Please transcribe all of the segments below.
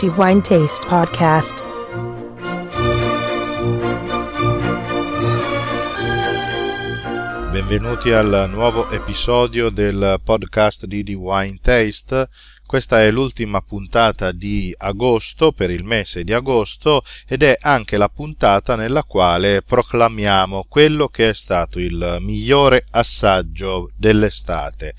The Wine Taste Podcast. Benvenuti al nuovo episodio del podcast di The Wine Taste. Questa è l'ultima puntata di agosto per il mese di agosto ed è anche la puntata nella quale proclamiamo quello che è stato il migliore assaggio dell'estate.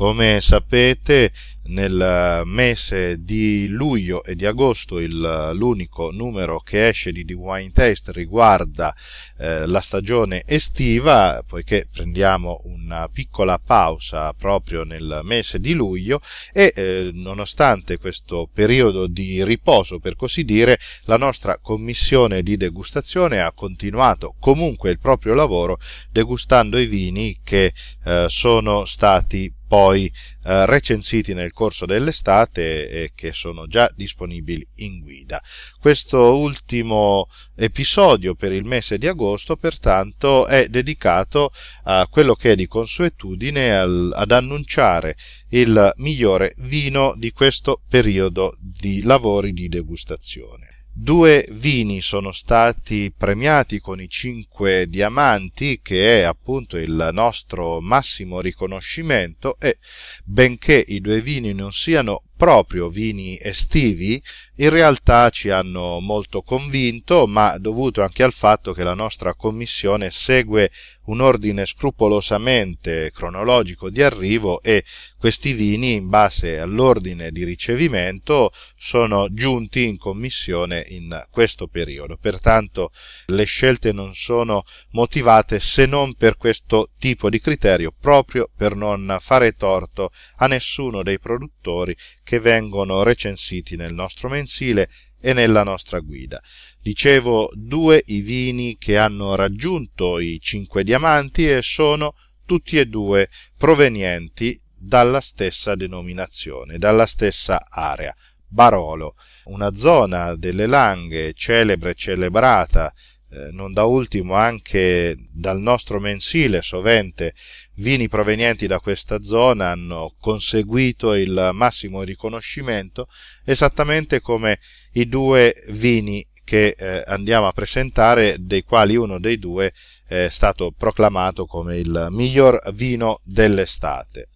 Come sapete, nel mese di luglio e di agosto il, l'unico numero che esce di The Wine Taste riguarda eh, la stagione estiva, poiché prendiamo una piccola pausa proprio nel mese di luglio e eh, nonostante questo periodo di riposo, per così dire, la nostra commissione di degustazione ha continuato comunque il proprio lavoro degustando i vini che eh, sono stati poi eh, recensiti nel corso dell'estate e che sono già disponibili in guida. Questo ultimo episodio per il mese di agosto pertanto è dedicato a quello che è di consuetudine al, ad annunciare il migliore vino di questo periodo di lavori di degustazione. Due vini sono stati premiati con i cinque diamanti, che è appunto il nostro massimo riconoscimento, e benché i due vini non siano proprio vini estivi, in realtà ci hanno molto convinto, ma dovuto anche al fatto che la nostra commissione segue un ordine scrupolosamente cronologico di arrivo e questi vini, in base all'ordine di ricevimento, sono giunti in commissione in questo periodo. Pertanto le scelte non sono motivate se non per questo tipo di criterio, proprio per non fare torto a nessuno dei produttori che vengono recensiti nel nostro mensile e nella nostra guida. Dicevo due i vini che hanno raggiunto i cinque diamanti e sono tutti e due provenienti dalla stessa denominazione, dalla stessa area. Barolo, una zona delle Langhe celebre e celebrata non da ultimo anche dal nostro mensile sovente vini provenienti da questa zona hanno conseguito il massimo riconoscimento esattamente come i due vini che eh, andiamo a presentare dei quali uno dei due è stato proclamato come il miglior vino dell'estate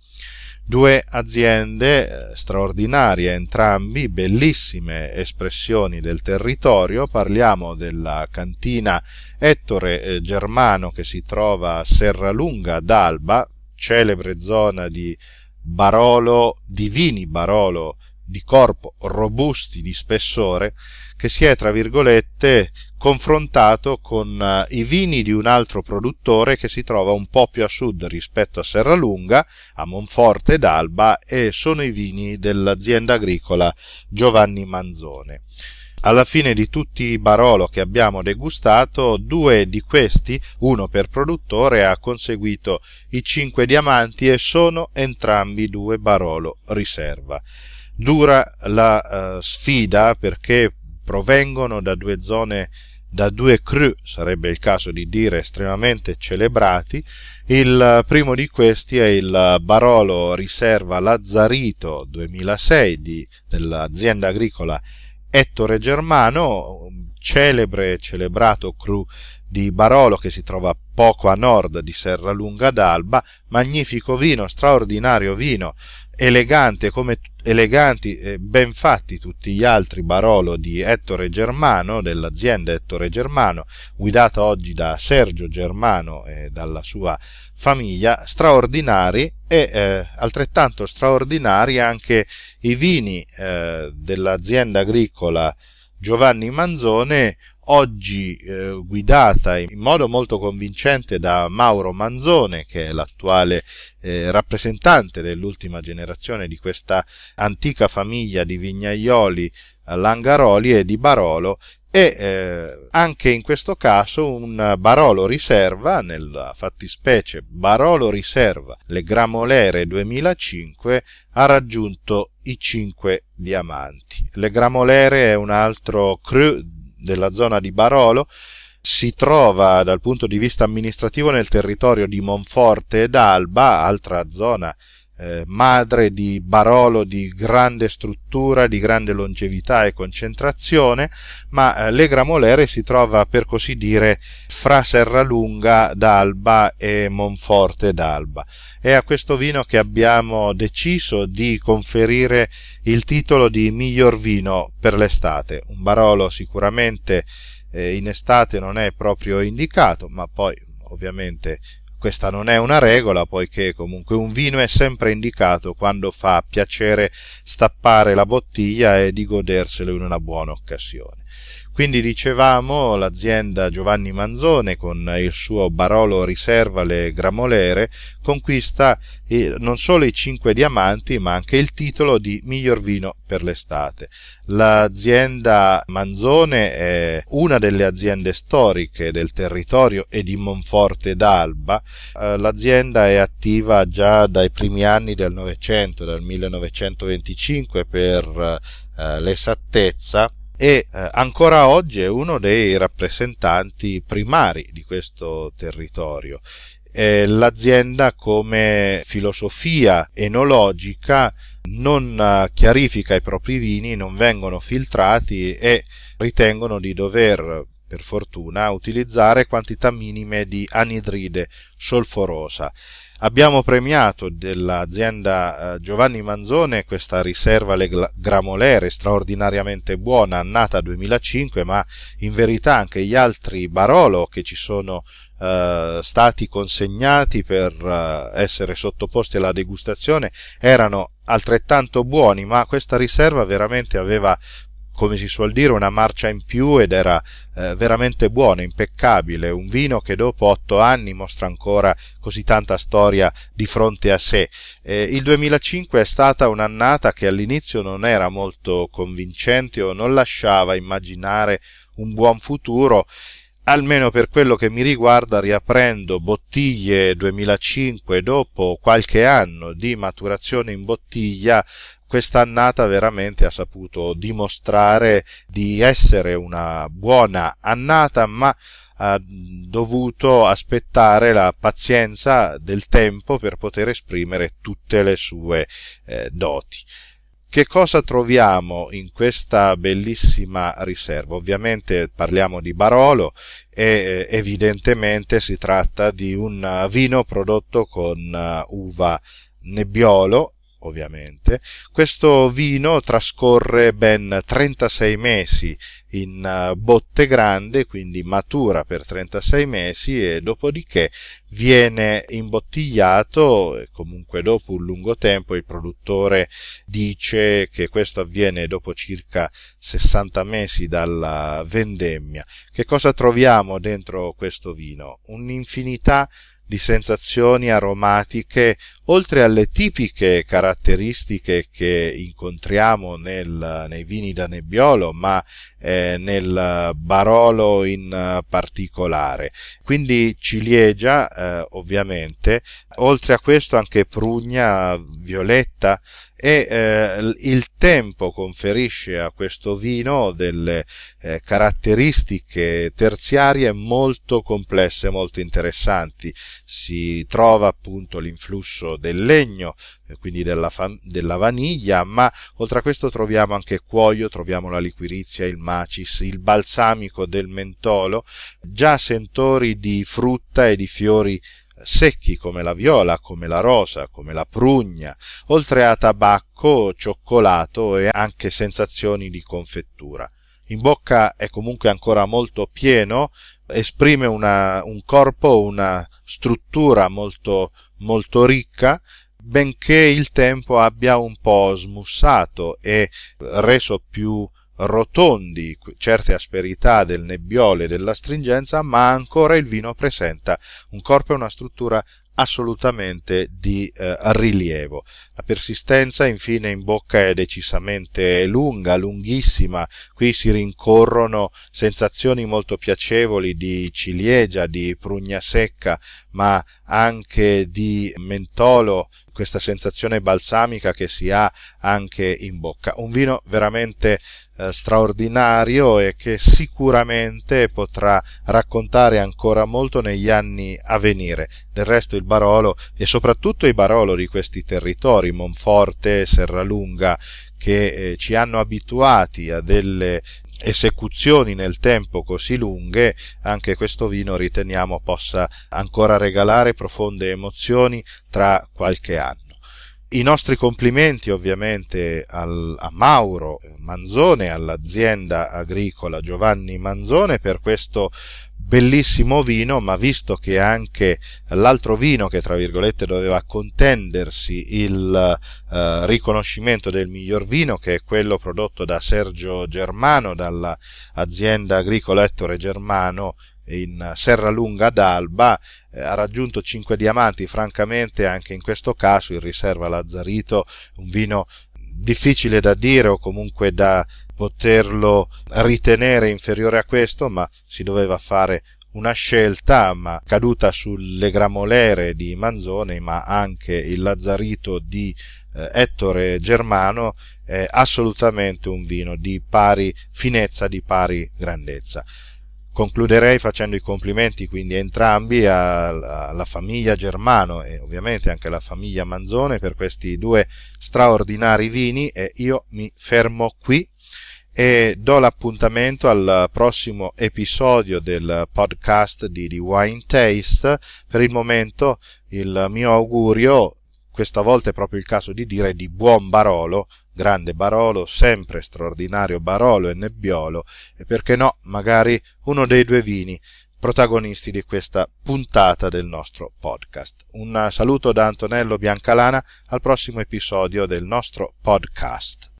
Due aziende eh, straordinarie entrambi, bellissime espressioni del territorio, parliamo della cantina Ettore eh, Germano che si trova a Serralunga d'Alba, celebre zona di Barolo, di vini Barolo di corpo robusti di spessore che si è tra virgolette confrontato con uh, i vini di un altro produttore che si trova un po' più a sud rispetto a Serralunga, a Monforte d'Alba e sono i vini dell'azienda agricola Giovanni Manzone. Alla fine di tutti i Barolo che abbiamo degustato, due di questi, uno per produttore, ha conseguito i cinque diamanti e sono entrambi due Barolo riserva. Dura la uh, sfida perché provengono da due zone da due cru, sarebbe il caso di dire, estremamente celebrati. Il primo di questi è il Barolo Riserva Lazzarito 2006 di, dell'azienda agricola Ettore Germano, celebre e celebrato cru di Barolo che si trova poco a nord di Serralunga d'Alba, magnifico vino, straordinario vino, elegante come eleganti e ben fatti tutti gli altri Barolo di Ettore Germano, dell'azienda Ettore Germano, guidata oggi da Sergio Germano e dalla sua famiglia, straordinari e eh, altrettanto straordinari anche i vini eh, dell'azienda agricola Giovanni Manzone, oggi eh, guidata in modo molto convincente da Mauro Manzone, che è l'attuale eh, rappresentante dell'ultima generazione di questa antica famiglia di vignaioli Langaroli e di Barolo, e eh, anche in questo caso un Barolo riserva, nella fattispecie Barolo riserva Le Gramolere 2005, ha raggiunto i 5 diamanti. Le Gramolere è un altro cru della zona di Barolo, si trova dal punto di vista amministrativo nel territorio di Monforte ed Alba, altra zona eh, madre di Barolo di grande struttura, di grande longevità e concentrazione, ma eh, le Gramolere si trova per così dire fra Serralunga d'Alba e Monforte d'Alba. È a questo vino che abbiamo deciso di conferire il titolo di miglior vino per l'estate, un Barolo sicuramente eh, in estate non è proprio indicato, ma poi ovviamente questa non è una regola, poiché comunque un vino è sempre indicato quando fa piacere stappare la bottiglia e di goderselo in una buona occasione. Quindi dicevamo l'azienda Giovanni Manzone con il suo Barolo Riserva le Gramolere conquista non solo i cinque diamanti ma anche il titolo di miglior vino per l'estate. L'azienda Manzone è una delle aziende storiche del territorio e di Monforte d'Alba. Eh, l'azienda è attiva già dai primi anni del Novecento, dal 1925 per eh, l'esattezza e eh, ancora oggi è uno dei rappresentanti primari di questo territorio. Eh, l'azienda come filosofia enologica non eh, chiarifica i propri vini, non vengono filtrati e ritengono di dover per fortuna utilizzare quantità minime di anidride solforosa. Abbiamo premiato dell'azienda eh, Giovanni Manzone questa riserva Le Gramolere straordinariamente buona, nata 2005, ma in verità anche gli altri Barolo che ci sono eh, stati consegnati per eh, essere sottoposti alla degustazione erano altrettanto buoni, ma questa riserva veramente aveva come si suol dire, una marcia in più ed era eh, veramente buono, impeccabile, un vino che dopo otto anni mostra ancora così tanta storia di fronte a sé. Eh, il 2005 è stata un'annata che all'inizio non era molto convincente o non lasciava immaginare un buon futuro almeno per quello che mi riguarda, riaprendo bottiglie 2005 dopo qualche anno di maturazione in bottiglia, quest'annata veramente ha saputo dimostrare di essere una buona annata, ma ha dovuto aspettare la pazienza del tempo per poter esprimere tutte le sue eh, doti. Che cosa troviamo in questa bellissima riserva? Ovviamente parliamo di Barolo e eh, evidentemente si tratta di un vino prodotto con uh, uva Nebbiolo ovviamente. Questo vino trascorre ben 36 mesi in eh, botte grande, quindi matura per 36 mesi e dopodiché viene imbottigliato e comunque dopo un lungo tempo il produttore dice che questo avviene dopo circa 60 mesi dalla vendemmia. Che cosa troviamo dentro questo vino? Un'infinità di sensazioni aromatiche, oltre alle tipiche caratteristiche che incontriamo nel, nei vini da Nebbiolo, ma eh, nel Barolo in particolare. Quindi ciliegia, eh, ovviamente, oltre a questo anche prugna, violetta, e eh, il tempo conferisce a questo vino delle eh, caratteristiche terziarie molto complesse, molto interessanti. Si trova appunto l'influsso del legno, eh, quindi della, della, vaniglia, ma oltre a questo troviamo anche cuoio, troviamo la liquirizia, il macis, il balsamico del mentolo, già sentori di frutta e di fiori secchi come la viola, come la rosa, come la prugna, oltre a tabacco, cioccolato e anche sensazioni di confettura. In bocca è comunque ancora molto pieno, esprime una, un corpo, una struttura molto, molto ricca, benché il tempo abbia un po' smussato e reso più rotondi certe asperità del nebbiolo e della stringenza, ma ancora il vino presenta un corpo e una struttura assolutamente di eh, rilievo. La persistenza infine in bocca è decisamente lunga, lunghissima, qui si rincorrono sensazioni molto piacevoli di ciliegia, di prugna secca, ma anche di mentolo, questa sensazione balsamica che si ha anche in bocca. Un vino veramente eh, straordinario e che sicuramente potrà raccontare ancora molto negli anni a venire. Del resto il Barolo e soprattutto i Barolo di questi territori, Monforte, Serralunga, che eh, ci hanno abituati a delle esecuzioni nel tempo così lunghe, anche questo vino riteniamo possa ancora regalare profonde emozioni tra qualche anno. I nostri complimenti ovviamente al, a Mauro Manzone, all'azienda agricola Giovanni Manzone per questo bellissimo vino, ma visto che anche l'altro vino che tra virgolette doveva contendersi il eh, riconoscimento del miglior vino, che è quello prodotto da Sergio Germano, dall'azienda agricola Ettore Germano in Serralunga d'Alba, eh, ha raggiunto 5 diamanti, francamente anche in questo caso il Riserva Lazzarito, un vino difficile da dire o comunque da poterlo ritenere inferiore a questo, ma si doveva fare una scelta ma caduta sulle gramolere di Manzoni, ma anche il Lazzarito di eh, Ettore Germano è assolutamente un vino di pari finezza, di pari grandezza. Concluderei facendo i complimenti quindi a entrambi, alla famiglia Germano e ovviamente anche alla famiglia Manzone per questi due straordinari vini e io mi fermo qui e do l'appuntamento al prossimo episodio del podcast di The Wine Taste. Per il momento il mio augurio, questa volta è proprio il caso di dire di buon Barolo, grande Barolo, sempre straordinario Barolo e Nebbiolo e perché no, magari uno dei due vini protagonisti di questa puntata del nostro podcast. Un saluto da Antonello Biancalana al prossimo episodio del nostro podcast.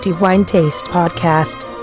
The Wine Taste Podcast.